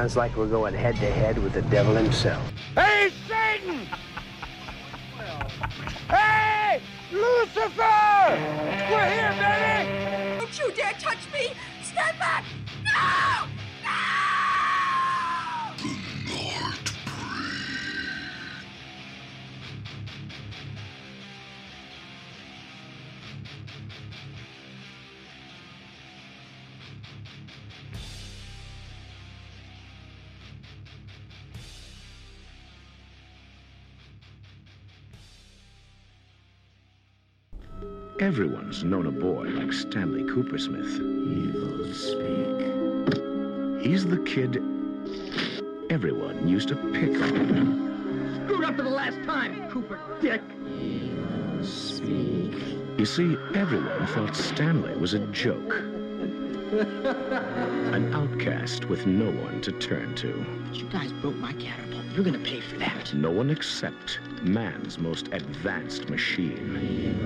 sounds like we're going head to head with the devil himself. Hey, Satan! hey, Lucifer! We're here, baby! Don't you dare touch me! Stand back! No! Everyone's known a boy like Stanley Coopersmith. Evil speak. He's the kid everyone used to pick on. Screwed up for the last time, Cooper Dick. Speak. You see, everyone thought Stanley was a joke. An outcast with no one to turn to. You guys broke my catapult. You're gonna pay for that. No one except man's most advanced machine.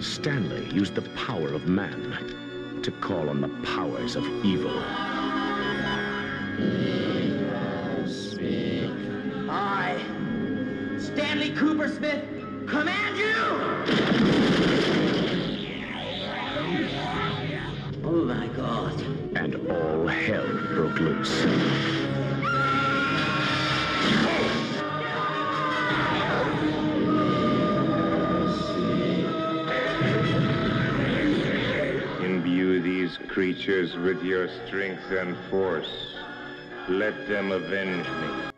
Stanley used the power of man to call on the powers of evil. I, Stanley Cooper Smith, command you! Oh my god. And all hell broke loose. Imbue these creatures with your strength and force. Let them avenge me.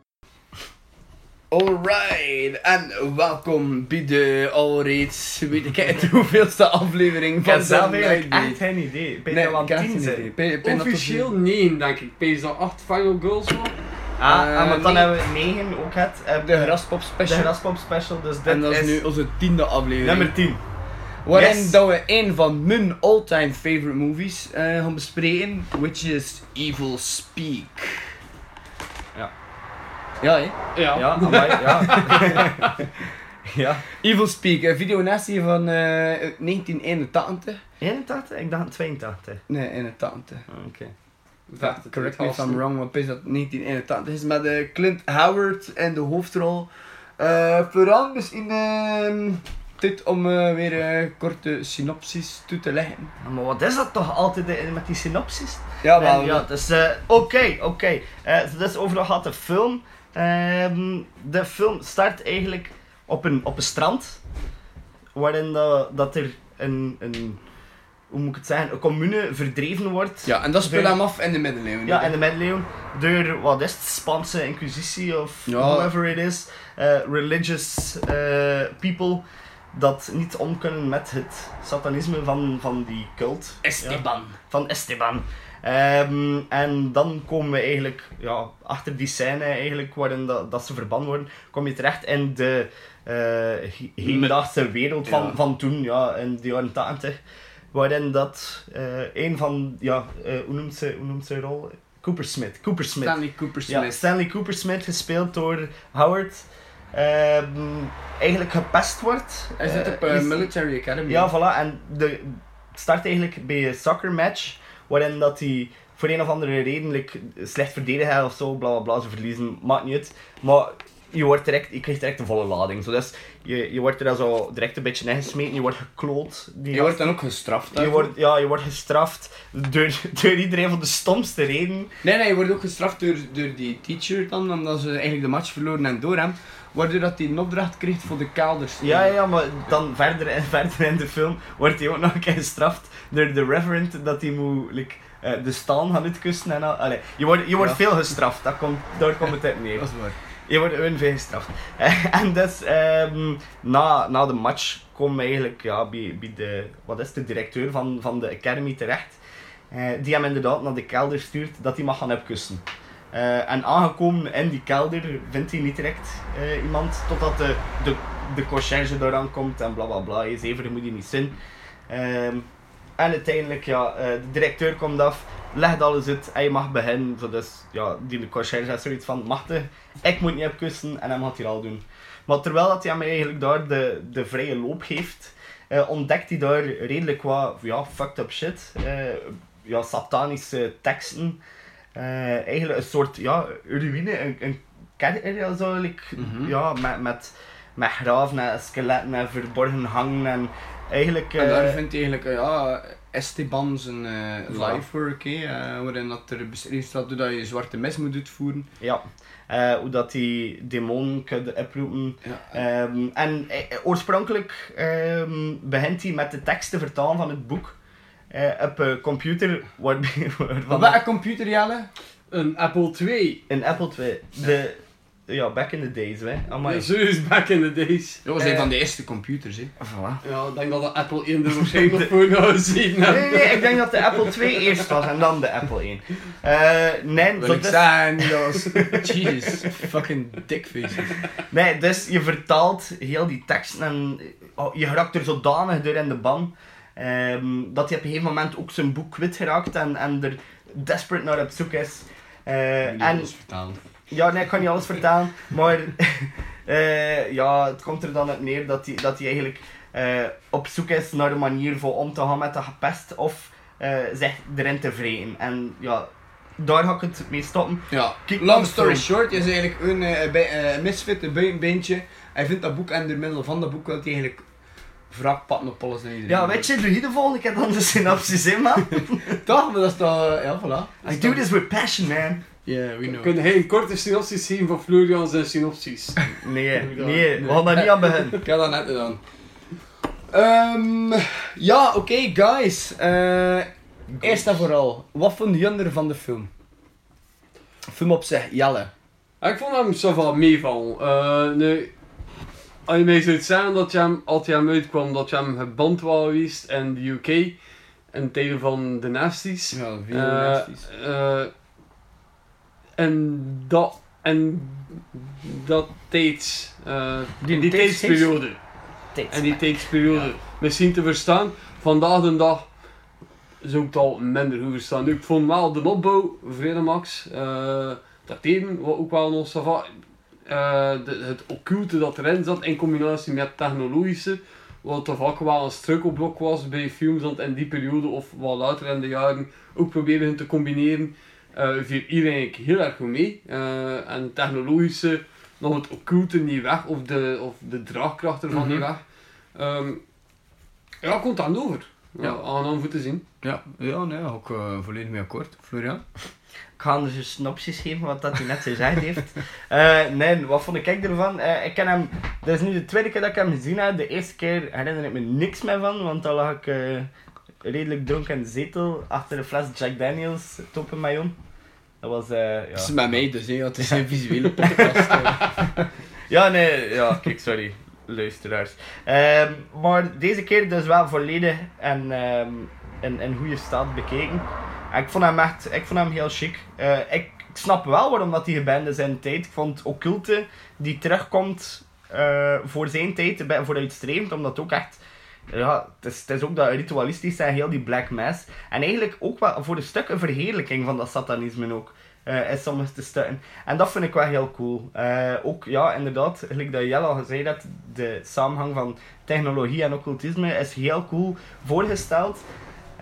Alright, en welkom bij de alreeds, weet ik het, hoeveelste aflevering Ik van heb zelf de eigenlijk Night echt geen idee. Ben Nee, je al aan ik tien zijn? Ben- ben Officieel toch- 9, denk ik. Pees dat 8 Final Girls nog. Ah, maar dan nee. hebben we 9 ook het. eh, De Graspop de Special. Graspop Special, dus dit en dat is nu onze tiende aflevering. nummer 10. Waarin Yes. dat we een van mijn all-time favorite movies eh, gaan bespreken, which is Evil Speak. Ja. Ja, hè? Ja. Ja, amai, ja. ja. Evil Speak, een videonatie van eh, uit 1981. 81? Ik dacht 82. Nee, 81. Ah, Oké. Ja, correct me if I'm wrong, want is dat 1981 is met eh, Clint Howard in de hoofdrol. Eh vooral dus in ehm dit om eh, weer een korte synopsis toe te leggen. Maar wat is dat toch altijd eh, met die synopsis? Ja, En wel. ja, dus eh, oké, oké. Eh, dus overal gaat de film. Ehm, de film start eigenlijk op een, op een strand. Waarin dat, dat er een, een, hoe moet ik het zeggen, een commune verdreven wordt. ja, en dat speelt Door- hem af in de middeleeuwen. Ja, in de middeleeuwen. Door, wat is het, Spaanse inquisitie of Ja. whoever it is. eh, religious eh, people. Dat niet om kunnen met het satanisme van, van die cult. Ja Esteban. van Esteban. Ehm, en dan komen we eigenlijk ja, achter die scène eigenlijk, waarin dat, dat ze verbannen worden, kom je terecht in de hedendaagse wereld van, Ja. van toen, ja, in de jaren 80. Waarin dat eh, een van, ja, eh, hoe, noemt ze, hoe noemt ze rol? Coopersmith. Coopersmith. Stanley Cooper Ja, Smith. Stanley Coopersmith, gespeeld door Howard. Ehm, eigenlijk gepest wordt. Hij zit Eh, op eh, Military Academy. ja, voilà. En de, het start eigenlijk bij een soccer match, waarin dat hij voor een of andere reden like, slecht verdedigen of zo, bla bla bla, ze verliezen, maakt niet uit. Maar je, wordt direct, je krijgt direct een volle lading. Zo, dus je, je wordt er dan zo direct een beetje ingesmeten, je wordt gekloot. Die Je wordt dan ook gestraft. je wordt, ja, je wordt gestraft door, door iedereen van de stomste reden. Nee, nee, je wordt ook gestraft door, door die teacher dan, omdat ze eigenlijk de match verloren en door hem. Waardoor dat hij een opdracht kreeg voor de kelders. Ja, ja, maar dan verder en verder in de film wordt hij ook nog een keer gestraft door de reverend dat hij moet like, eh, de staan gaan uitkussen en al. Allee, je wordt, je wordt Ja. veel gestraft, dat komt, daar komt het uit neer. Dat is waar. Je wordt gewoon veel gestraft. En dus ehm, na, na de match we eigenlijk ja, bij, bij de, wat is de directeur van, van de academy terecht. eh, die hem inderdaad naar de kelder stuurt dat hij mag gaan opkussen. Eh, en aangekomen in die kelder vindt hij niet direct eh, iemand totdat de, de, de conciërge eraan komt en bla bla bla. Je zever moet je niet zin. Ehm, en uiteindelijk, ja, eh, de directeur komt af, legt alles uit en je mag beginnen. Zo dus, ja, die conciërge heeft zoiets van, machte, ik moet niet opkussen en hij gaat hij al doen. Maar terwijl dat hij hem eigenlijk daar de, de vrije loop geeft, ontdekt hij daar redelijk wat ja, fucked up shit. Ja, satanische teksten. Eh, eigenlijk een soort ja, ruïne, een, een kerk ja, zo, like, Mhm. ja, met, met, met graven en skeletten en verborgen hangen en eigenlijk... En daar eh, vindt hij eigenlijk, ja, Esteban zijn eh Ja. lifework, waarin dat er beschreven staat hoe dat je zwarte mes moet uitvoeren. Ja, hoe dat die demonen kunnen oproepen. Ja. Ehm, en oorspronkelijk ehm, begint hij met de tekst te vertalen van het boek eh, op een computer waarbij, Van waarvan welke computer, Jelle? Een Apple II. een Apple II. De, ja, back in the days, hè. Amai. Ja, serieus, back in the days. Dat was Eh, een van de eerste computers, hè. Voilà. Ja, ik denk dat de Apple 1 er waarschijnlijk nog voor nou zien. Nee, nee, nee, ik denk dat de Apple II eerst was en dan de Apple 1. Eh, nee, Wil ik dus- dat was... Jesus, fucking dickfaces. Nee, dus je vertaalt heel die teksten en oh, je raakt er zodanig door in de ban. Ehm, dat hij op een gegeven moment ook zijn boek kwijt geraakt en, en er desperate naar op zoek is. Eh, en, alles vertalen. ja, nee, ik kan niet alles vertalen, maar eh, ja, het komt er dan uit neer dat hij, dat hij eigenlijk eh, op zoek is naar een manier voor om te gaan met de gepest of zich erin te vreten. En ja, daar ga ik het mee stoppen. Ja, Kijk, long story story. short, is eigenlijk een bij- misfit, een buitenbeentje. Hij vindt dat boek en door middel van dat boek wil hij eigenlijk op alles en iedereen. Ja, weet je, doe je de volgende keer dan de synopsis in, man? Toch? Maar dat is toch... Ja, voilà. I do this with passion, man. Yeah, we know. Kun jij een korte synopsis zien van Florian zijn synopsis? Nee, nee, we gaan daar niet aan beginnen. Ik heb dat net gedaan. Ehm, ja, oké, guys. Eh, eerst en vooral, wat vond jullie van de film? Film op zich, Jelle. Ik vond hem zo van meeval. Eh nee, als je mij zou zeggen dat je hem, als je hem uitkwam, dat je hem geband was geweest in de UK, in tijden van de Nasties. Ja, veel Eh, nasties. eh, en dat, en dat tijds, eh, Die die, tijds- tijdsperiode, en die tijdsperiode, misschien te verstaan, vandaag de dag zou ik het al minder goed verstaan. Nu, ik vond wel de opbouw, vrede max, eh dat even, wat ook wel nog eh, de- het occulte dat erin zat, in combinatie met het technologische, wat toch vaak wel een struikelblok was bij films dat in die periode of wat later in de jaren ook probeerden te combineren, eh viel eigenlijk heel erg goed mee. Eh, en technologische, nog het occulte niet weg, of de, of de draagkracht ervan niet Mhm. weg. Ehm, ja, komt aan over. Ja, aan voor te zien. Ja, ja nee, ook uh, volledig mee akkoord. Florian? Ik ga dus een synopsis geven wat dat hij net gezegd heeft. Eh, nee, wat vond ik ervan? Eh, ik ken hem, dit is nu de tweede keer dat ik hem gezien heb. De eerste keer herinner ik me niks meer van, want dan lag ik eh, redelijk dronken in de zetel achter een fles Jack Daniels topen mayon. Dat was, eh, ja. Het is met mij dus, hè. het is een visuele podcast. Ja, nee, ja, kijk, sorry, luisteraars. Ehm, maar deze keer dus wel volledig en ehm, in, in goede staat bekeken. Ik vond hem echt, ik vond hem heel chic. Eh, ik, snap wel waarom dat hij geband is de tijd. Ik vond Occulte, die terugkomt eh, voor zijn tijd, vooruitstrevend, omdat ook echt... Ja, het is, het is ook dat ritualistisch en heel die black mass. En eigenlijk ook wel voor een stuk een verheerlijking van dat satanisme ook. eh in sommige stukken. En dat vind ik wel heel cool. Ook, ja, inderdaad, gelijk dat Jelle al gezegd had, de samenhang van technologie en occultisme is heel cool voorgesteld.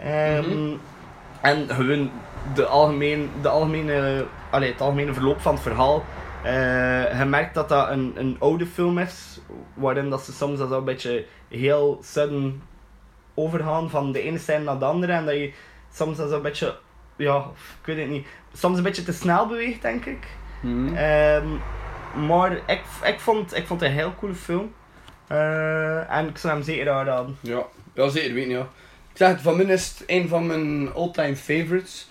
Ehm, En gewoon de algemeen, de algemene, allee, het algemene verloop van het verhaal. eh, je merkt dat dat een, een oude film is, waarin dat ze soms dat een beetje heel sudden overgaan van de ene scène naar de andere. En dat je soms dat een beetje, ja, ik weet het niet, soms een beetje te snel beweegt, denk ik. Mhm. Ehm, maar ik, ik, vond, ik vond het een heel coole film. Eh, en ik zou hem zeker aanraden. Ja, ja zeker weten, ja. Ik zeg van mij is een van mijn all-time favorites.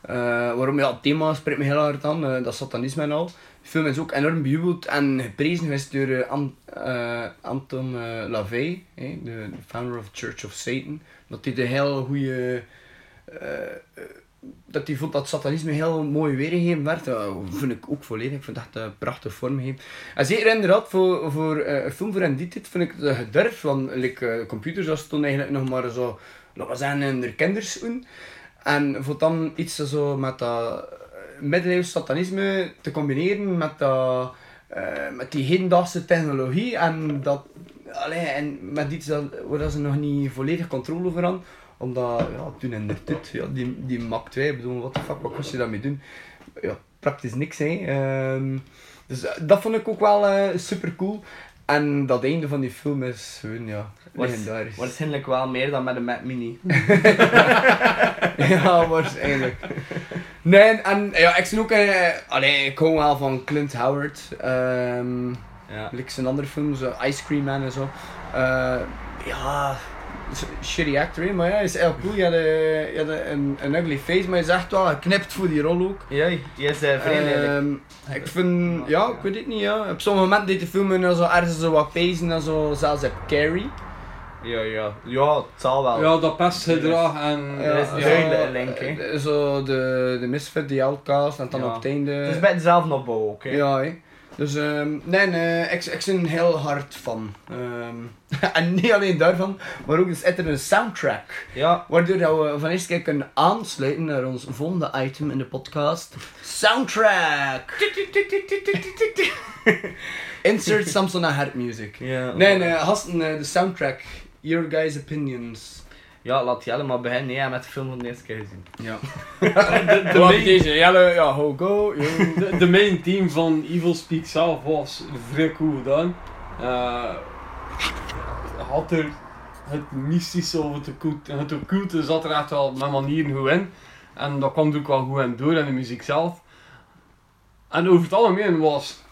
Eh, waarom? Ja, het thema spreekt me heel hard aan, eh, dat satanisme en al. De film is ook enorm bejubeld en geprezen geweest door eh, An- Anton LaVey, de founder of Church of Satan. Dat hij de heel goede... eh, eh, dat vond dat satanisme heel mooi weergegeven werd. Dat vind ik ook volledig. Ik vind echt een prachtig vormgegeven. En zeker inderdaad, voor, voor eh, een film voor een die tijd vind ik het gedurfd. Want like, eh, computers dat stond eigenlijk nog maar zo, laten we zeggen, in de kinderschoen. En voor dan iets zo met dat eh, middeleeuws satanisme te combineren met, dat, eh, met die hedendaagse technologie en dat allee, en met iets dat, waar dat ze nog niet volledig controle over hadden, Omdat, ja, toen en de tut, ja, die, die Mac 2, ik bedoel, wat de fuck, wat kost je daarmee doen? Ja, praktisch niks, hè. Ehm, dus eh, dat vond ik ook wel eh, super cool. En dat einde van die film is gewoon, ja, legendarisch. Waarschijnlijk wel meer dan met een Mac Mini. ja, waarschijnlijk. Nee, en ja, ik ben ook, eh, allee, ik hou wel van Clint Howard. ehm Ja. like zijn andere films, Ice Cream Man en zo. Ja, shitty actor, maar ja, hij is heel cool. Je had, eh, je had een, een ugly face, maar hij is echt wel geknipt voor die rol ook. Ja, die is uh, vrij lelijk. Ehm, ik vind, ja, ik weet het niet, ja. Op sommige momenten deed de film me nou zo ergens zo wat pezen en zo, zelfs op Carrie. Ja, ja. Ja, het zal wel. Ja, dat pestgedrag en... Is link, hè. eh, Zo de, de misfit, die outcast en dan Ja. op het einde... Het is bij dezelfde opbouw ook, hè. Ja, hè. Dus ehm, nee, nee ik, ik ben heel hard van. Ehm, en niet alleen daarvan, maar ook is er een soundtrack. Ja. Waardoor dat we van eerst keer kunnen aansluiten naar ons volgende item in de podcast. Soundtrack! Insert Samson en Hart music. Ja. Nee, nee, gasten, eh, de soundtrack. Your guys' opinions. Ja, laat Jelle maar beginnen. Nee, hij heeft de film van de eerste keer gezien. Ja. De, main, deze? Jelle, ja, ho go. de, de main team van Evil Speak zelf was vrij cool gedaan. Eh, had er het mystische of het occulte, het occulte zat er echt wel met manieren goed in. En dat kwam ook wel goed in door in de muziek zelf. En over het algemeen was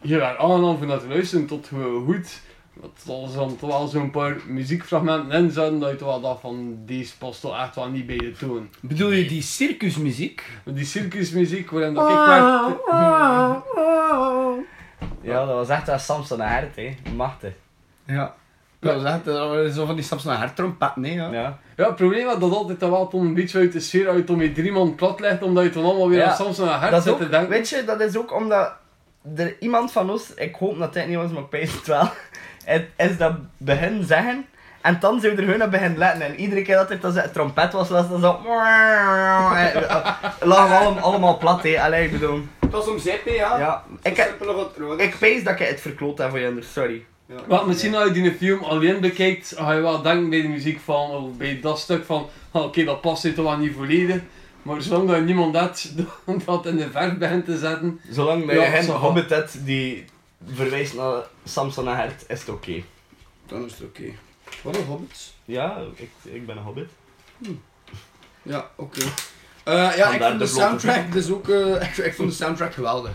erg aangenaam voor naar te luisteren tot hoe goed. Dat er dan toch wel zo'n paar muziekfragmenten in zaten dat je toch wel dacht van deze past toch echt wel niet bij de toon. Bedoel je die circusmuziek? Die circusmuziek waarin dat ik werd... Ja, dat was echt wel Samson en Hert, hè. Machtig. Ja. Dat was echt eh, zo van die Samson en Hart trompet, nee ja. Ja. Ja, het probleem was dat altijd dan wel een beetje uit de sfeer uit om je drie man plat legt, omdat je dan allemaal weer Ja, aan Samson en Hart Dat is zit ook, te denken. weet je, dat is ook omdat er iemand van ons, ik hoop dat dit niet was, maar ik weet het wel, het is dat begin zeggen en dan zou je er gewoon naar begin letten. En iedere keer dat het dan trompet was, was dat zo... Lagen we allemaal, allemaal plat, hè. Allee, ik bedoel... Het was om zeep, ja. Ja, ik, heb- ik weet dat ik het verkloot heb voor je, anders, sorry. Maar misschien als je die film alleen bekijkt, ga je wel denken bij de muziek van, of bij dat stuk van, ah, oké, dat past hier toch wel niet volledig. Maar zolang dat je niemand hebt dat in de verf begint te zetten, Zolang dat Ja, je geen zo. hobbit hebt die verwijst naar Samson en Hert, is het oké. Dan is het oké. Wat een hobbits. Ja, ik, ik ben een hobbit. Ja, oké. Eh, ja, ik Vandaar vond de soundtrack dus ook, eh, ik, ik vond de soundtrack geweldig.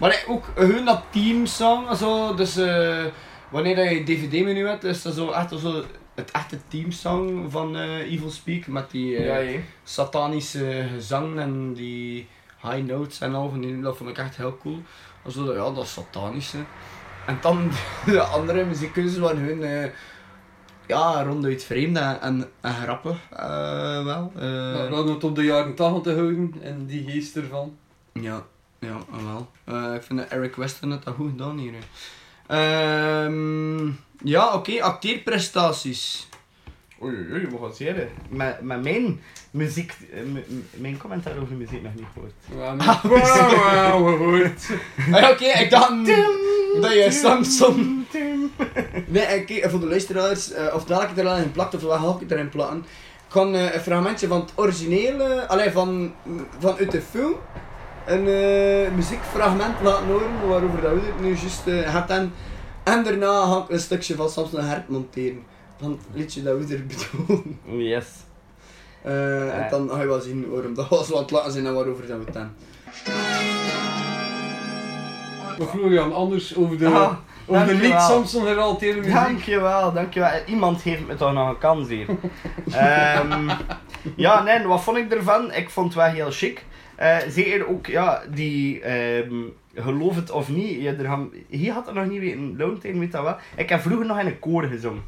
Maar ook hun dat teamsong, zo, dus eh, wanneer dat je DVD-menu hebt, is dat zo echt zo het echte teamsong van eh, Evil Speak, met die eh, Ja, satanische gezang en die high notes en al, van die, dat vond ik echt heel cool. Also, ja, dat satanische. En dan de andere muziekkeuzes waren hun, eh, ja, ronduit vreemd en, en, en grappig, eh, wel. eh. nou, we hadden het op de jaren 80 houden en die geest ervan. Ja, ja, wel. Eh, ik vind dat Eric Weston het dat goed gedaan hier. hè. Ehm, ja, oké, acteerprestaties. Oei, oei, wat was hier? Met, met mijn muziek, eh, mijn commentaar over muziek nog niet gehoord. Maar- Wow, wow, hoort. Ah, oké, ik dacht dat je Samson... Nee, oké, voor de luisteraars, eh, of welke er al in plakt, of ga ik erin plakken. Ik kan eh, een fragmentje van het originele, alleen van, van uit de film, een eh, muziekfragment laten horen, waarover dat we het nu juist eh hebben. En, en daarna ga ik een stukje van Samson Hert monteren. Van het liedje dat we er bedoelen. Yes. Eh, en dan ga je wel zien waarom dat was wat laten zijn en waarover dat we het hebben. Maar Florian, anders over de, Ah, over de niet Samson gerelateerde muziek. Dankjewel, dankjewel. Iemand geeft me toch nog een kans hier. Ehm, ja, nee, wat vond ik ervan? Ik vond het wel heel chic. Eh, zeker ook, ja, die, ehm, geloof het of niet, je er gaan- hier had het nog niet weten, Loonteen weet dat wel. Ik heb vroeger nog in een koor gezongen.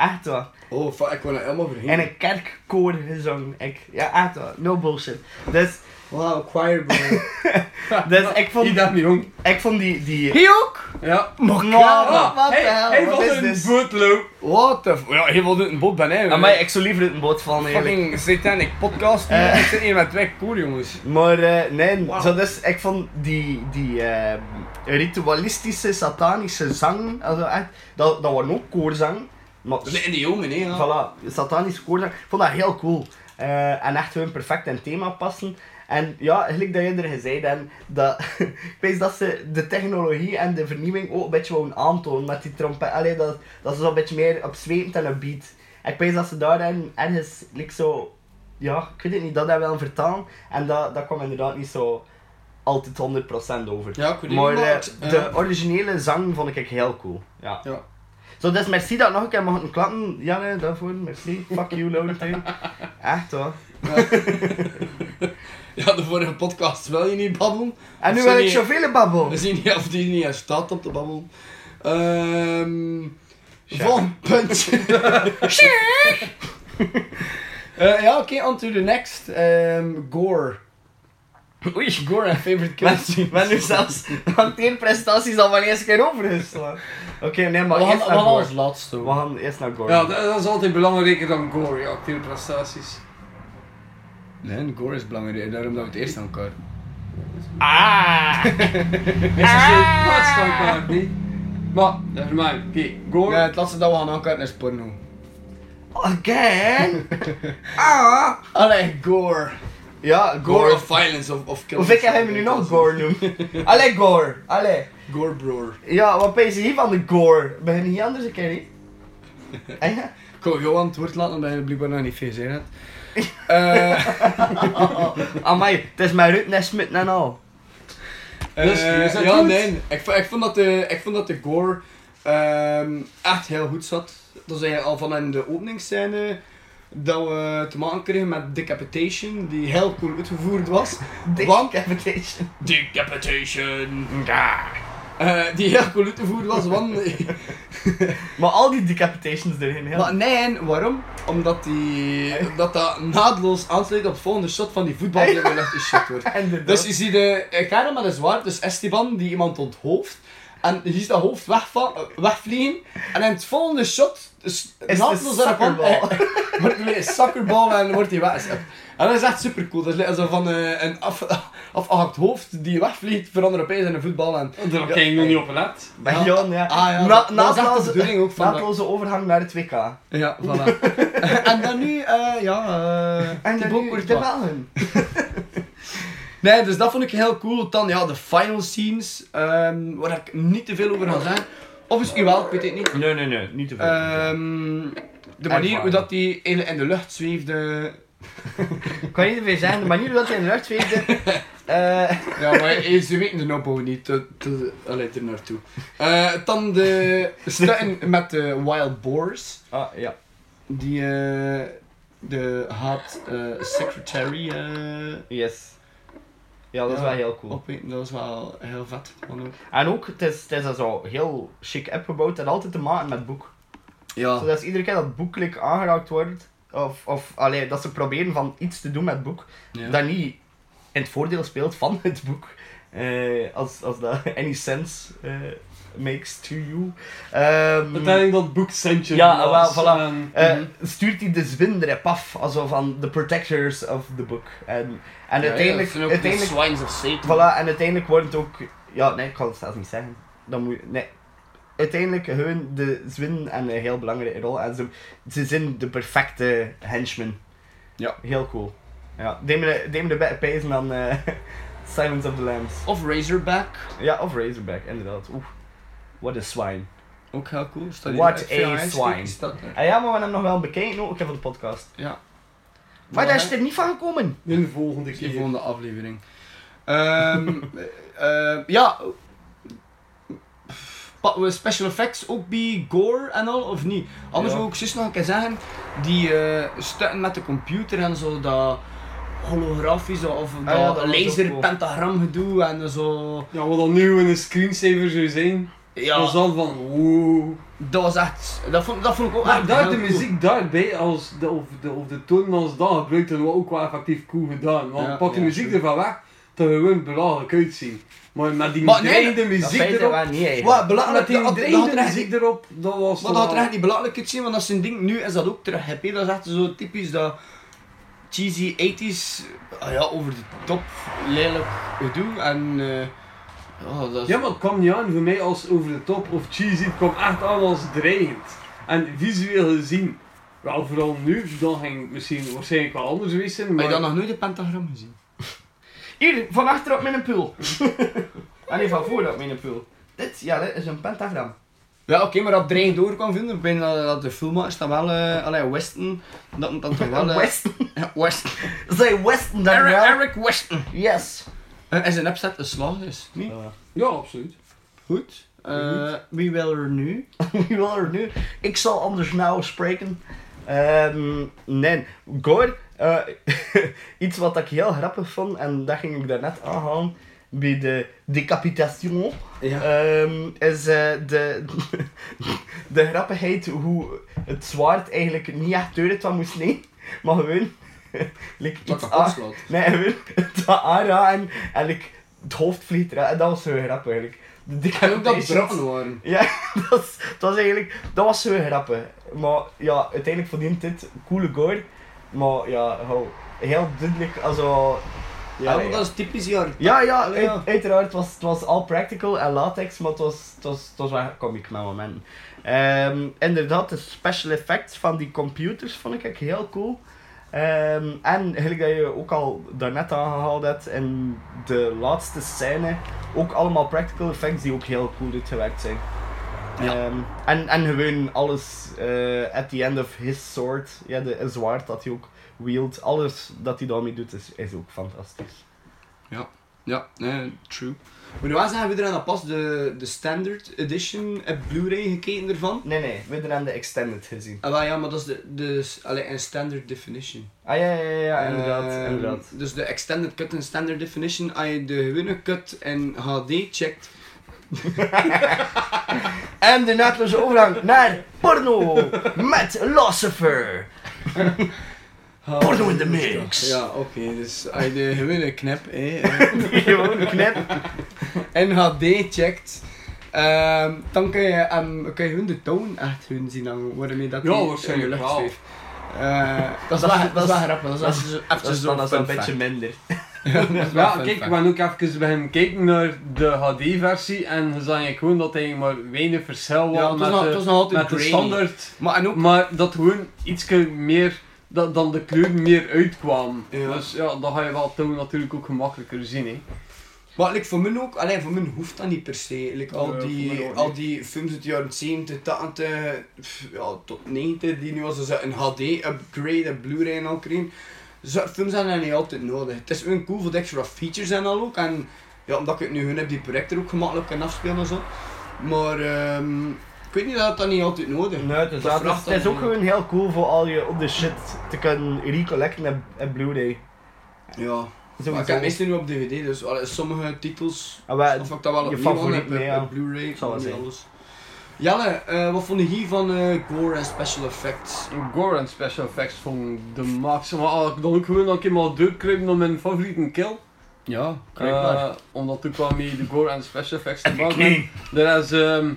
Echt waar. Oh, fuck, ik wil het helemaal vergeten. In een kerkkoor gezongen. Ik, ja, echt waar. No bullshit. Dus, Wauw, choir boy. dus ik vond, Die dat niet jong. ik vond die, die... Hij ook? Ja. Ja. wat de hel, hij is een dit? bootloop. What the f... Ja, hij wilde een boot bij hem. Ah, maar ik zou liever uit een boot vallen eigenlijk. Fucking satanic podcast. Eh. Ik zit hier met twee cool jongens. Maar eh, nee, zo dus, ik vond die, die eh, ritualistische, satanische zang, also echt, dat, dat was ook koorzang, Maar, Dat in de jongen, hè. Ja. Voilà, satanisch koord. Ik vond dat heel cool. Eh, en echt gewoon perfect in het thema passen. En ja, gelijk dat je er gezegd en dat, ik weet dat ze de technologie en de vernieuwing ook een beetje wouden aantonen met die trompet. Allee, dat, dat ze zo een beetje meer op zwetend en op beat. En ik weet dat ze daarin ergens like zo, ja, ik weet het niet, dat hebben wel vertalen. En dat, dat kwam inderdaad niet zo altijd 100% over. Ja, ik weet maar niet, eh, maar het- de ja. originele zang vond ik heel cool. Ja. Ja. Zo, dus merci dat ik nog een keer mag klappen. Janne, daarvoor. Merci. Fuck you, Laurentijn. Echt hoor. Ja, de vorige podcast wil je niet babbelen. En nu wil ik zoveel babbel. We zien niet of die niet in staat om te babbelen. Ehm volgende punt. Eh, ja, oké, on to the next. Ehm, gore. Oei. Gore en favorite kill men nu zelfs hanteerprestaties al van eerste keer overgeslaan. Oké, nee, maar We gaan, eerst we naar gaan als laatste. We gaan eerst naar Gore. Ja, dat, dat is altijd belangrijker dan gore, ja, acteerprestaties. Nee, gore is belangrijk, daarom dat we het eerst aan elkaar. Ah! Is het zo? Dat is dan klaar, niet? Maar, never mind. Oké, gore. Ja, het laatste dat we gaan aankaarten is porno. Again? ah! Allee, gore. Ja, Gore Gore. of violence of, of Hoe vind jij hem nu nog Gore noemen? Allee, Gore. Allee. Gore broer. Ja, wat ben je hier van de Gore? Begin hier anders een keer niet? Ik aan het woord laten, omdat je blijkbaar nog niet veel zei net. Eh, Amai, het is mijn Ruud Nesmit en al. Dus, eh, is dat ja, goed? nee. Ik, vond- ik, vond dat de, ik vond dat de gore ehm, echt heel goed zat. Dat eigenlijk al van in de openingsscène dat we te maken kregen met Decapitation, die heel cool uitgevoerd was. Want Decapitation. Decapitation. Eh, die heel cool uitgevoerd was, want... Maar al die decapitations erin, heel... maar nee, waarom? Omdat, die, omdat dat naadloos aansluit op het volgende shot van die voetbal die de lucht geschot wordt. Dus je ziet de Karen met een zwaard, dus Esteban, die iemand onthoofd. En je ziet dat hoofd wegva- wegvliegen. En in het volgende shot, dus aan- soccerbal. eh, wordt er een soccerbal en wordt hij weggezet. En dat is echt super cool. Dat is zo van eh, een af, afgehakt hoofd die wegvliegt, verandert opeens in een voetbal. En, Daar heb ik nog niet op gelet. Bij Ja. Jan, ja. Ah, ja, Na, naadloze, bedoeling ook van dat- naadloze overgang naar het WK. ja, voilà. en dan nu, eh ja, eh En dan nu de. Belgen. Nee, dus dat vond ik heel cool. Dan ja, de final scenes, ehm, waar ik niet te veel over ga zeggen. Of misschien wel, ik weet het niet. Nee, nee, nee. Niet te veel. Ehm, de manier hoe dat hij in, in de lucht zweefde. Ik kan niet te veel zeggen. De manier hoe dat hij in de lucht zweefde... eh, Ja, maar eh, ze weten de opbouw niet. Te, te, allee, er naartoe. Eh, dan de stukken met de wild boars. ah, ja. Die eh, de had eh, secretary Yes. Ja, dat is wel heel cool. Dat was wel heel vet. ook. En ook, het is, het is zo heel chic opgebouwd en altijd te maken met boek. Ja. Zodat iedere keer dat het boek like, aangeraakt wordt, of, of allee, dat ze proberen van iets te doen met het boek, Ja. dat niet in het voordeel speelt van het boek. Eh, als, als dat any sense eh, makes to you. Ehm, Uiteindelijk dat boek centje. Ja, wel, voilà. en- eh, Mhm. stuurt hij de zwinderep af, also van the protectors of the book. En, en uiteindelijk, Ja, uiteindelijk, de swines of Satan. voilà, en uiteindelijk wordt het ook, ja nee, ik kan het zelfs niet zeggen. Dan moet je, nee. Uiteindelijk hun de zwin en een heel belangrijke rol. En ze, ze zijn de perfecte henchmen. Ja. Heel cool. Ja, me de beter pijzen dan eh Silence of the Lambs. Of Razorback. Ja, of Razorback, inderdaad. Oeh, what a swine. Ook heel cool. Staat What a swine. staat. En ja, maar we hebben hem nog wel bekeken ook voor de podcast. Ja. Maar daar is er niet van gekomen. In de volgende keer. volgende aflevering. Ehm eh, ja. Pa- we special effects ook bij gore en al, of niet? Anders Ja. wil ik zus nog een keer zeggen, die eh stukken met de computer en zo, dat holografische of dat Ah ja, dat was ook laser cool. pentagram gedoe en zo. Ja, wat dan nu in een screensaver zou zijn. Ja, was dan van wow. dat was echt, dat vond, dat vond ik ook Maar echt daar heel de cool. muziek daarbij, als de, of, de, of de toon als dat gebruikt, dan was ook wel effectief cool gedaan. Want Ja, pak de muziek ervan weg, dat we gewoon belachelijk uitzien. Maar met die Maar nee, dreigende Dat muziek erop, niet. Wat, met belangrijk, die dreigende had er echt muziek erop, dat was Maar dat had er echt niet belangrijk uitzien, want dat is zijn ding. Nu is dat ook terug happy. Dat is echt zo typisch dat cheesy 80s, ah ja, over de top, lelijk gedoe. En eh ja, dat is... Ja, maar het kwam niet aan voor mij als over de top of cheesy, het kwam echt aan als dreigend. En visueel gezien, wel vooral nu, dan ging het misschien waarschijnlijk wel anders geweest zijn. Heb Maar je dan nog nooit een pentagram gezien? Hier, van achter op mijn pul. ah nee, van voor op mijn pul. Dit, ja, dit is een pentagram. Ja, oké, maar dat dreigend door kan vinden. Ik ben dat, dat de filmmakers dan wel, eh allee, Weston, dat moet dan toch wel... eh, Weston. Ja, Weston. Zij Weston dan Eric, wel. Eric Weston. Yes. Eh, En zijn opzet een slag is, niet? ja, absoluut. Goed. Eh, wie wil er nu? Wie wil er nu? Ik zal anders nou spreken. Ehm nee, Gore, eh, iets wat ik heel grappig vond, en dat ging ik daarnet aanhalen, bij de decapitation, Ja. ehm, is eh, de, de grappigheid hoe het zwaard eigenlijk niet echt door het van moest nemen, maar gewoon like, iets aan-. Nee, het aanraken en like, het hoofd vliegt eruit. En dat was zo grappig eigenlijk. De En ook dat brakken waren. ja, dat was, dat was eigenlijk, dat was zo grappig. Maar ja, uiteindelijk verdient dit coole gore. Maar ja, hou, heel duidelijk, also... Ja, maar dat is typisch jaar. Ja, ja, Allee, ja. uit- uiteraard, het was, het was all practical en latex, maar het was, het was, het was wel comic met momenten. Ehm, inderdaad, de special effects van die computers vond ik heel cool. Ehm, en gelijk dat je ook al daarnet aangehaald hebt, in de laatste scène, ook allemaal practical effects die ook heel cool uitgewerkt zijn. Ja. Ehm, en, en gewoon alles eh, at the end of his sword, ja, de zwaard dat hij ook wield, alles dat hij daarmee doet is, is ook fantastisch. Ja, nee, true. Moet je wel zeggen, we dan pas de, de standard edition op Blu-ray gekeken ervan? Nee, nee, we hebben aan de extended gezien. Ah, wel, ja, maar dat is de, de allee, een standard definition. Ah ja, ja, ja, ja inderdaad, Ehm, inderdaad. Dus de extended cut en standard definition, als je de gewone cut in HD checkt, En de naadloze overgang naar porno met Lucifer. Porno in de mix. Ja, oké, dus als je de gewone knip eh, eh, Gewoon knip. in HD checkt, ehm, dan kun je, um, kun je gewoon de toon echt hun zien dan waarmee dat Ja, die waarschijnlijk in de lucht wel. zweeft. Eh, dat is Dat dat dat is wel grappig, dat is Dat even zo- dat is dan een beetje minder. Ja, kijk, we hebben ook even beginnen kijken naar de HD-versie en je zag eigenlijk gewoon dat hij maar weinig verschil was Ja, het was met, nog- de, was nog met de standaard. Maar en ook, Maar dat gewoon iets meer, dat, dan de kleuren meer uitkwamen. Ja. Dus ja, dan ga je wel toen natuurlijk ook gemakkelijker zien. Hè. Maar like, voor mij ook, alleen voor mij hoeft dat niet per se. Like, al, Ja, die, al niet. die films uit de jaren 70, 80, pff, ja, tot 90, die nu als ze een HD-upgrade, een Blu-ray en al kregen. Zo'n films zijn dat niet altijd nodig. Het is gewoon cool voor de extra features en al ook. En ja, omdat ik het nu hun heb, die projector ook gemakkelijk kan afspelen en zo. Maar ehm, ik weet niet dat dat niet altijd nodig is. Nee, het is, Dat dat, het is ook gewoon heel cool voor al je op de shit te kunnen recollecten en, en Blu-ray. Ja. Maar ik heb meestal nu op DVD, dus allee, sommige titels Ah, maar of ik dat wel aan favoriet heb, ja. Blu-ray, alles. Jelle, eh, wat vond je hier van eh, gore en special effects? Gore en special effects van de max. Maar als ik dan ook gewoon nog eenmaal doorkruipen naar mijn favoriete kill. Ja, Eh, omdat ik wel mee de gore en special effects te maken heb. Is ehm,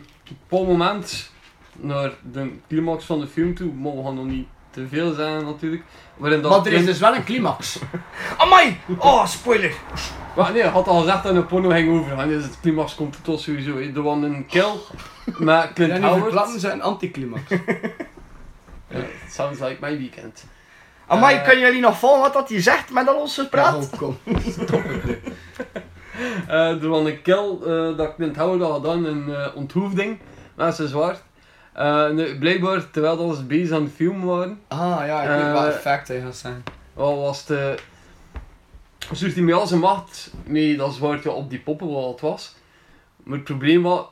op een moment naar de climax van de film toe, maar we gaan nog niet te veel zijn natuurlijk. Waarin dat Maar er is dus wel een climax. Amai! Oh, spoiler! Maar nee, had al gezegd dat een porno ging overgaan, dus het climax komt er tot sowieso. Er was een kill met Clint Ja, Howard. een anticlimax. Ja, it sounds like my weekend. Amai, Eh. kan jullie nog volgen wat dat hij zegt met al onze praat? Ja, kom. Stop het Eh, er was een kill eh, dat Clint Howard had gedaan, een uh, onthoofding met zijn zwaard. Eh, blijkbaar, terwijl dat ze bezig aan het filmen waren, Ah ja, ik weet Eh, wat effect hij gaat zijn. wel was de... Zocht hij met al zijn macht mee dat zwaard ja, op die poppen wat het was. Maar het probleem was,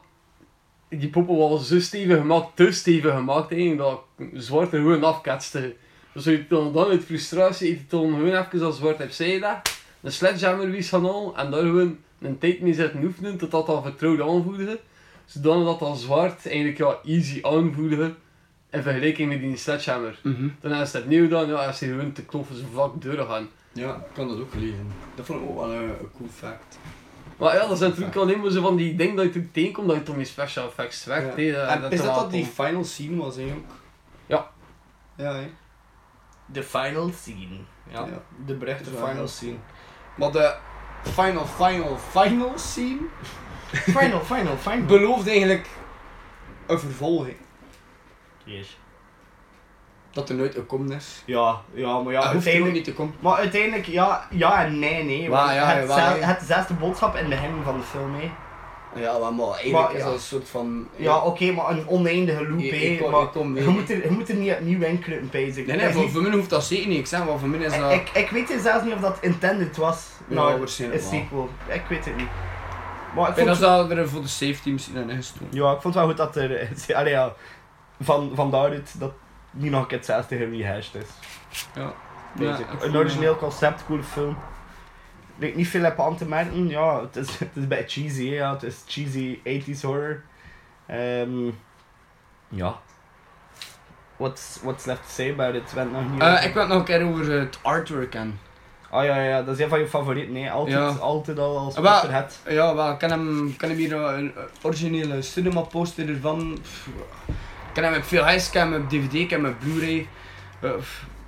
die poppen was zo stevig gemaakt, te stevig gemaakt eigenlijk, dat het zwaard er gewoon afketste. Dus hij dan, dan uit frustratie heeft hij dan gewoon even dat zwaard opzij gelegd, een sledgehammer wies gaan halen en daar gewoon een tijd mee zitten oefenen totdat dat vertrouwd aanvoelde. Zodat dat zwaard eigenlijk ja, easy aanvoelde in vergelijking met die sledgehammer. Dan is het nieuw dan, ja, is hij gewoon te kloppen zo vak deuren gaan. Ja, ik kan dat ook lezen. Dat vond ik ook wel een, een cool fact. Maar ja, dat zijn natuurlijk alleen maar zo van die dingen dat je toen tegenkomt dat je toch met special effects werkt. Ja. En dat is dat dat die final scene was, hè, ook? Ja. Ja, hè. De final scene. Ja, Ja. de berechte is wel final scene. Maar de final, final, final scene Final, final, final. belooft eigenlijk een vervolging. Yes. Dat er nooit gekomen is. Ja, ja, maar ja, ook uiteindelijk... niet te komen. Maar uiteindelijk, ja, ja en nee, nee. Want ja, het, dezelfde boodschap in het begin van de film, hè. Ja, maar, maar eigenlijk Maar, is ja. dat een soort van... Ja, oké, maar een oneindige loop, kom- maar je, moet er, je moet er niet opnieuw in kruipen, basic. Nee, nee, voor, voor mij hoeft dat zeker niet. Ik zeg maar, voor mij is dat... Ik, ik weet zelfs niet of dat intended was Ja, naar een waarschijnlijk wel. sequel. Ik weet het niet. Maar ik Ik vind vond, dat ze er voor de safety misschien in gestoken. ja, ik vond het wel goed dat er... Allee, ja, van, van daaruit dat niet nog een keer hetzelfde gerehashed is. Ja. Basic. een origineel concept, coole film. Ik niet veel heb aan te merken. Ja, het is, het is een beetje cheesy, hè, ja. Het is cheesy 80s horror. Ehm ja. What's, what's left to say about it? We hebben het nog niet over- ik wil nog een keer over het artwork en. Ah ja, ja, dat is een van je favorieten, nee. Altijd, Ja. altijd al als Ah, poster het. Ja, wel, ik ken hem, ken hem hier eh, een originele cinema poster ervan. Ik ken hem op veel huis, ik ken hem op DVD, ik ken hem op Blu-ray. Eh,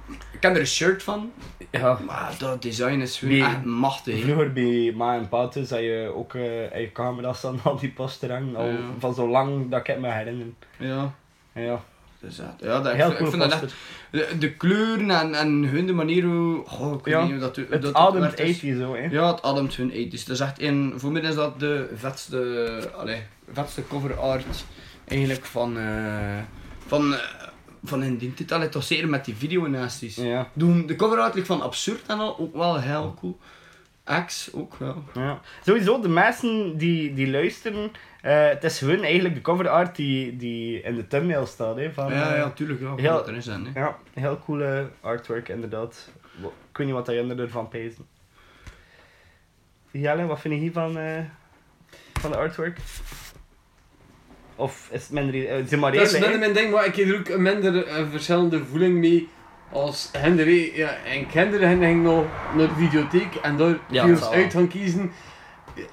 Ik ken er een shirt van, Ja. maar dat design is gewoon echt machtig. Vroeger bij Ma en Pa thuis had je ook eh in je camera's dan al die poster hangen. Al Ja. van zo lang dat ik het me herinner. Ja, Ja, dus dat, ja dat, heel ik, cool vind dat echt, de, de kleuren en, en hun de manier hoe, oh, ik weet Ja, niet hoe dat, Het dat ademt werd is. 80 zo, hè. Ja, het ademt hun 80s. Dat is echt een, voor mij is dat de vetste, allee, vetste cover art eigenlijk van, eh van, eh, van hun dienst. Allee, toch zeker met die video naast is. Ja. Doen de cover art like van Absurd en al ook wel heel cool. X ook wel. Ja. Sowieso, de mensen die, die luisteren, eh, het is hun eigenlijk de cover art die, die in de thumbnail staat. Hè, van, ja, eh, ja, tuurlijk. Ja, heel- erin zijn, hè. ja, heel coole artwork inderdaad. Ik weet niet wat jij ervan pezen. Jelle, wat vind je hiervan eh, van de artwork? Of is het minder... Uh, zeg maar Dat is minder mijn ding, maar ik heb er ook een minder eh, verschillende voeling mee als hè. Ja, en kinderen hen ging nog naar de videotheek en daar Ja, films uit gaan kiezen.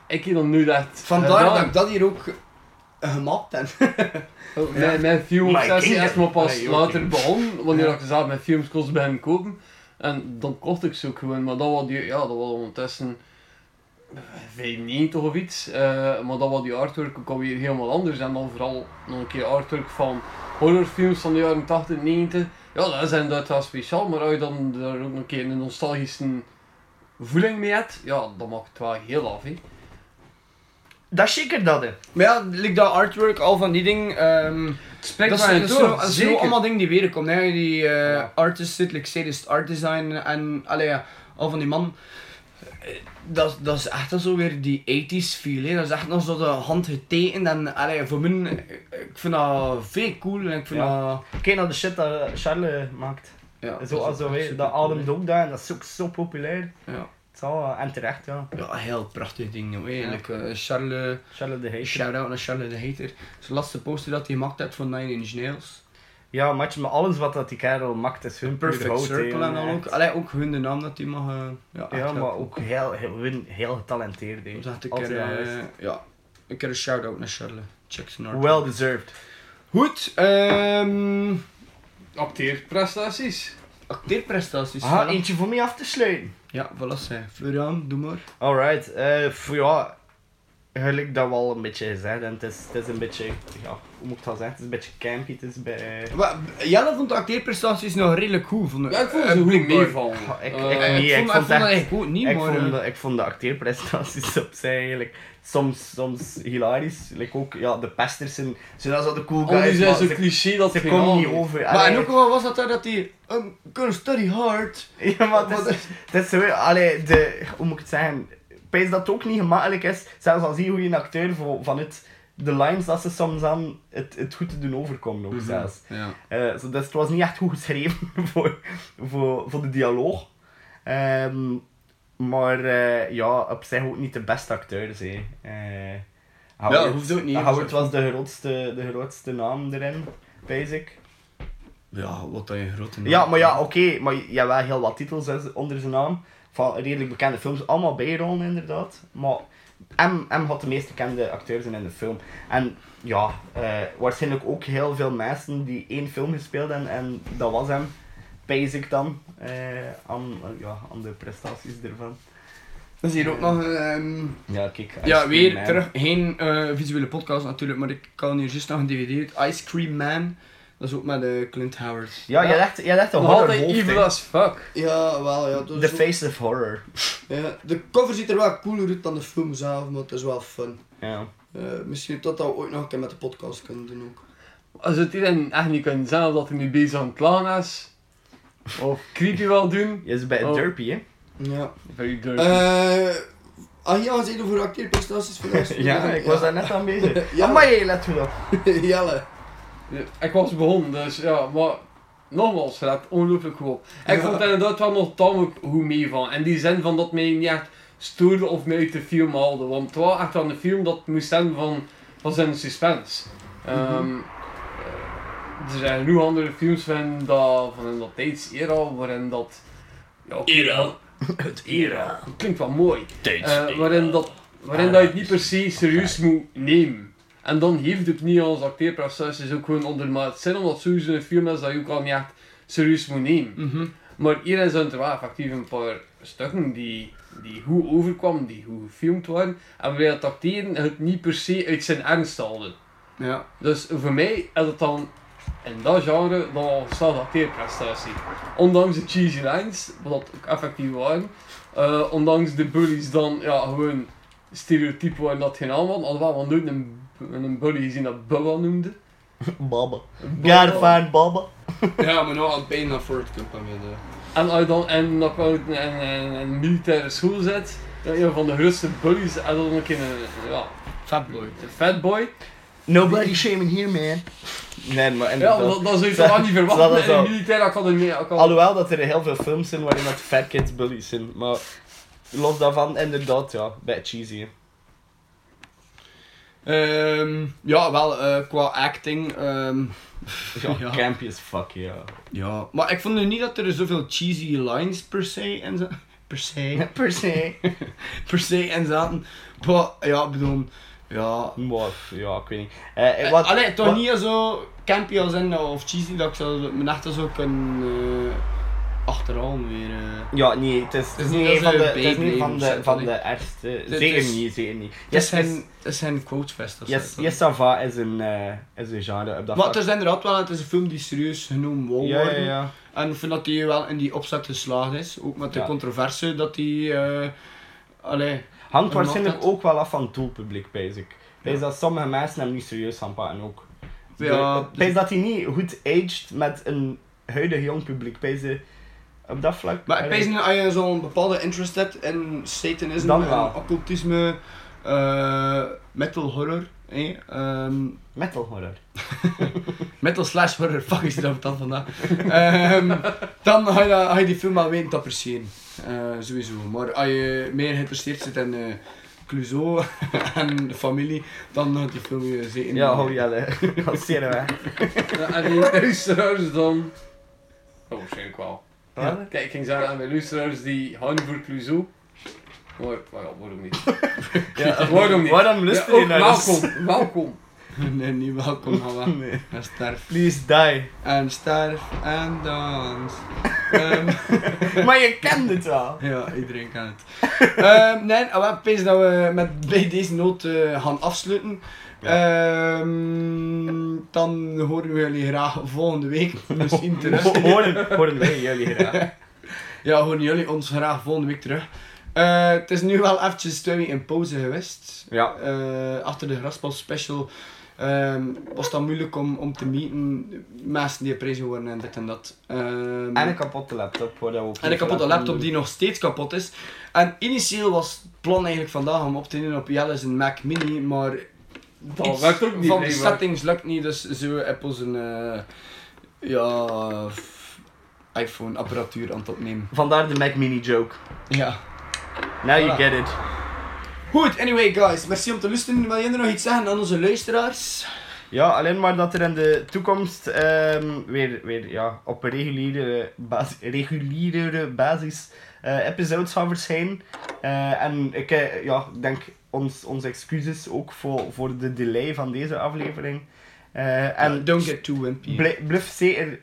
Ik heb dan nu dat Vandaar gedaan. dat ik dat hier ook eh, gemaakt heb. Oh, Mijn, mijn film My sessie kingdom. is maar pas Hey, later begonnen, wanneer Ja. ik zelf mijn films kost ben kopen. En dan kocht ik ze ook gewoon, maar dat was, die, ja, dat was ondertussen eh, 95 of iets. eh, maar dat was die artwork ook alweer helemaal anders. En dan vooral nog een keer artwork van horrorfilms van de jaren 80, 90. Ja, dat is inderdaad wel speciaal, maar als je dan daar ook nog een keer een nostalgische voeling mee hebt, ja, dan maakt het wel heel af. Hè. Dat is zeker dat, hè. Maar ja, like dat artwork, al van die dingen. ehm, Het spreekt dat, dat, door, zo, dat allemaal dingen die weerkomen. Hè. Die eh Ja. artist zit, like art design en allee, ja, al van die man. Dat, dat is echt zo weer die 80s feel. Hè. Dat is echt nog zo de hand getekend. En allee, voor mij, ik vind dat veel cool. En ik vind Ja. dat... Kijk naar de shit dat Charles maakt. Ja, Zo, dat zo, dat ook daar en dat is ook zo populair. Ja. Het zal, wel, en terecht, ja. ja, heel prachtig ding. joh. Eigenlijk, eh, Charles... Charles de Hater. Shout-out naar Charles de Hater. Zijn laatste poster dat hij gemaakt heeft van Nine Inch Nails. Ja, match met alles wat dat die kerel maakt is hun Perfect Circle en al ook. echt. Allee, ook hun de naam dat hij mag... eh, ja, maar ook heel, heel, heel, heel getalenteerd. wel eh, is. ja, een keer een shout-out naar Charles. Check zijn art. Well deserved. Goed, ehm Acteerprestaties. acteerprestaties. Ah, voilà. eentje voor mij af te sluiten. Ja, voilà, zij. Florian, doe maar. Alright, eh, voor ja, eigenlijk dat wel een beetje gezegd. En het is, het is een beetje, ja, hoe moet ik dat zeggen? Het is een beetje campy. Het is bij, Maar, Jelle vond de acteerprestaties nog redelijk goed. Vond ik. Ja, ik vond Eh, ze goed meevallen. ik- Eh, ik- Eh, Nee, ik vond, ik vond vond dat echt- goed niet, ik, maar... vond, eh, de- ik vond de acteerprestaties op zich eigenlijk soms, soms hilarisch. Like ook, ja, de pesters zijn, zijn dat zo de cool Al die guys, zijn maar zo ze, cliché dat ze komen niet over. maar Allee, en ook wel was dat daar dat hij... I'm gonna study hard. Ja, maar het is, het is zo, allee, de, hoe moet ik het zeggen? Pees dat het ook niet gemakkelijk is, zelfs al zie je hoe je een acteur voor, vanuit de lines dat ze soms aan het, het goed te doen overkomen ook zelfs. Ja. Eh, dus het was niet echt goed geschreven voor, voor, voor de dialoog. Ehm, maar eh, ja, op zich ook niet de beste acteurs. hè. Howard, dat hoeft ook niet, Howard was de grootste, de grootste naam erin, basic. Ja, wat je grote naam. Ja, maar ja, oké, maar je hebt wel heel wat titels onder zijn naam. Van redelijk bekende films, allemaal bijrollen inderdaad. Maar M, M had de meest bekende acteurs in de film. En ja, eh, waarschijnlijk ook heel veel mensen die één film gespeeld hebben en dat was hem. Basic dan, eh, aan, ja, aan de prestaties ervan. Dan zie je ook nog... ehm, Ja, kijk. Ice ja, Cream weer Man. terug. Geen eh, visuele podcast natuurlijk, maar ik kan hier juist nog een DVD uit. Ice Cream Man. Dat is ook met eh, Clint Howard. Ja, jij dacht, jij dacht een horror altijd hoofd, evil as fuck. Ja, wel, ja. The face of horror. Ja, de cover ziet er wel cooler uit dan de film zelf, maar het is wel fun. Ja. Eh, misschien dat dat we ooit nog een keer met de podcast kunnen doen ook. Als het iedereen echt niet kan zeggen dat hij nu bezig aan het klagen is. Of creepy wil doen. Je is bij Oh. derpy, hè? Ja. Very dirty. Eh ah, ja, ze over acteerprestaties voor de rest. Ja, ik was daar net aan bezig. Ja. Amai, let goed op. Jelle. Ik was begonnen, dus ja, maar nogmaals, het gaat ongelooflijk goed op. Ik Ja. vond het inderdaad wel nog tamelijk goed mee van. In die zin van dat mij niet echt stoorde of mij uit de film haalde. Want het was echt wel een film dat moest zijn van, van zijn suspense. Ehm, eh, er zijn genoeg andere films van, dat, van in dat tijdsera waarin dat... Ja, era. Het era. Klinkt wel mooi. Eh, waarin dat, waarin dat je het niet per se serieus moet nemen. En dan heeft het niet als acteerprestaties ook gewoon ondermaat zijn, omdat het sowieso een film is dat je ook al niet echt serieus moet nemen. Mhm. Maar hier zijn er wel effectief een paar stukken die, die goed overkwamen, die goed gefilmd waren, en waarin het acteren het niet per se uit zijn ernst haalde. Ja. Dus voor mij is het dan in dat genre dan al een acteerprestatie. Ondanks de cheesy lines, wat ook effectief waren, eh, ondanks de bullies dan ja, gewoon stereotypen waren dat geen allemaal, alhoewel we nooit een, een bully gezien dat Bubba noemde. Baba. Bubba. Godfan Baba. ja, maar nou aan het bijna voor het Cup aan de... En als je dan en nog wel in een, een, een militaire school zit, ja, een van de grootste bullies, en dan ook in een ja, Fatboy. een fatboy. Nobody shaming here, man. Nee, maar Ja, inderdaad. dat, dat zou je toch wel niet Dat verwachten in een wel- militaire academie. academie. Alhoewel dat er heel veel films zijn waarin dat fat kids bullies zijn. Maar los daarvan, inderdaad, ja, beetje cheesy. Ehm, ja, wel eh, qua acting. ehm, Ja, Ja. campy as fuck, ja. ja, maar ik vond nu niet dat er zoveel cheesy lines per se in zaten. Per se. Per se. per se in zaten. Maar ja, ik bedoel. Ja. Maar, ja, ik weet niet. Eh, Eh, wat, Allee, toch wat- niet zo campy als in of cheesy dat ik zou mijn echt zo kan eh achterhalen weer. eh. Ja, nee, het is, het is niet een van de, het is niet van de, van de niet? ergste. Zeker niet, zeker niet. Het Yes, is het is geen quotefest of zo. yes, yes, ça va is een, eh, is een genre op dat Maar vlak. het is inderdaad wel, het is een film die serieus genoemd wil Ja, ja, worden. ja. En ik vind dat hij wel in die opzet geslaagd is. Ook met de Ja. controverse dat hij... eh allee, Hangt waarschijnlijk ook wel af van het doelpubliek, pijs ik. Dat sommige mensen hem niet serieus gaan pakken ook. Ja, De- Pijs dat hij niet goed aged met een huidig jong publiek. Pijs je op dat vlak. Maar ik weet niet, als je zo'n bepaalde interest hebt in satanisme Dan en wel. occultisme, eh, metal horror, eh, ehm, Metal horror. metal slash horror, fuck is dat dan vandaag, Ehm, dan ga je, dat- ga je die film wel weten te appreciëren, Eh, sowieso. Maar als je meer geïnteresseerd zit in eh Clouseau en de familie, dan gaat die film je zeker Ja, hou Jelle. Passeren weg. Ja, en die luisteraars dan... Oh, waarschijnlijk wel. Kijk, ik ging zeggen aan mijn luisteraars die houden voor Clouseau. Maar, maar ja, waarom niet? Ja, Waarom niet? Waarom luister je naar welkom, welkom. Nee, niet welkom, weg. Nee. En sterf. Please die. En sterf en dans. Ehm, maar je kent het wel. Ja, iedereen kan het. Ehm nee, ah, ik dat we met, bij deze noot eh, gaan afsluiten. Ehm, dan horen we jullie graag volgende week misschien terug. Horen, horen wij jullie graag. Ja, horen jullie ons graag volgende week terug. Eh, het is nu wel eventjes twee weken in pauze geweest. Ja. Eh, achter de Graspel special ehm, was het dan moeilijk om, om te meeten. Mensen die prijzen worden en dit en dat. Ehm, En een kapotte laptop. waar dat ook En een kapotte laptop die nog steeds kapot is. En initieel was het plan eigenlijk vandaag om op te nemen op Jelle's een Mac Mini, maar Dat iets werkt ook niet, van de settings lukt niet, dus zo Apple zijn eh, ja, f- iPhone apparatuur aan het opnemen. Vandaar de Mac Mini joke. Ja. Now you get it. Goed, anyway guys, merci om te luisteren. Wil je nog iets zeggen aan onze luisteraars? Ja, alleen maar dat er in de toekomst ehm, weer, weer ja, op een reguliere, bas reguliere basis eh, episodes gaan verschijnen. Eh, en ik eh, ja, ik denk ons, onze excuses ook voor, voor de delay van deze aflevering. Eh, en don't get too wimpy. Bl blijf zeker...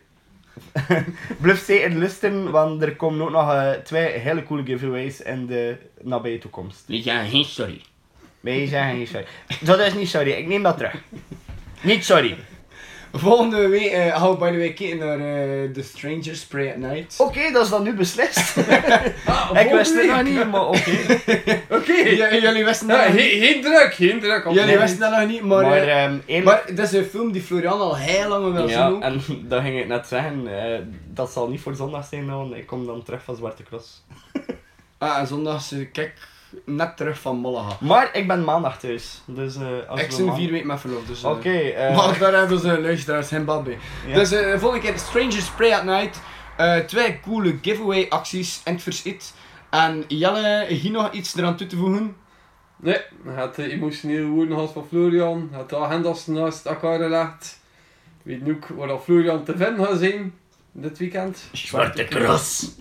blijf zeker luisteren, want er komen ook nog eh, twee hele coole giveaways in de nabije toekomst. Nee, ja, geen sorry. Nee, zeggen geen sorry. Dat is niet sorry, ik neem dat terug. Niet sorry. Volgende week uh, gaan we by the way kijken naar uh, The Strangers Pray at Night. Oké, dat is dan nu beslist. Ah, ik wist het nog week. niet, maar oké. Oké. Jullie wisten dat Ja, nog niet. geen, geen druk, geen druk. Jullie wisten dat nog niet, maar... Maar, eh, ehm, eerlijk- maar dat is een film die Florian al heel lang wil zien Ja, ook. en dat ging ik net zeggen. eh, dat zal niet voor zondag zijn, nou, ik kom dan terug van Zwarte Cross. Ah, en zondag is kijk net terug van Malaga. Maar ik ben maandag thuis. Dus, eh, als Ik zit vier weken met verlof, dus... eh, Oké, eh, Maar daar hebben ze luisteraars geen bad bij. Ja. Dus eh volgende keer Strangers Pray at Night. Eh, twee coole giveaway acties in het verschiet. En Jelle, hier nog iets eraan toe te voegen? Nee, het emotionele woorden gehad van Florian. Het agendas naast elkaar gelegd. Weet nu ook waar Florian te vinden gaat zijn dit weekend. Zwarte Cross.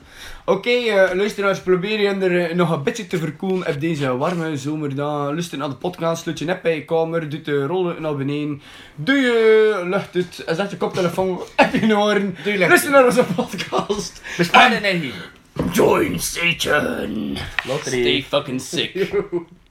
Oké, eh, luisteraars, probeer je er eh, nog een beetje te verkoelen op deze warme zomerdag. Luister naar de podcast, sluit je net bij je kamer, doe de rollen naar beneden. Doe je lucht en zet je koptelefoon op je oren. Luister naar onze podcast. Bespaar energie. Join Satan. Lottery. Stay fucking sick.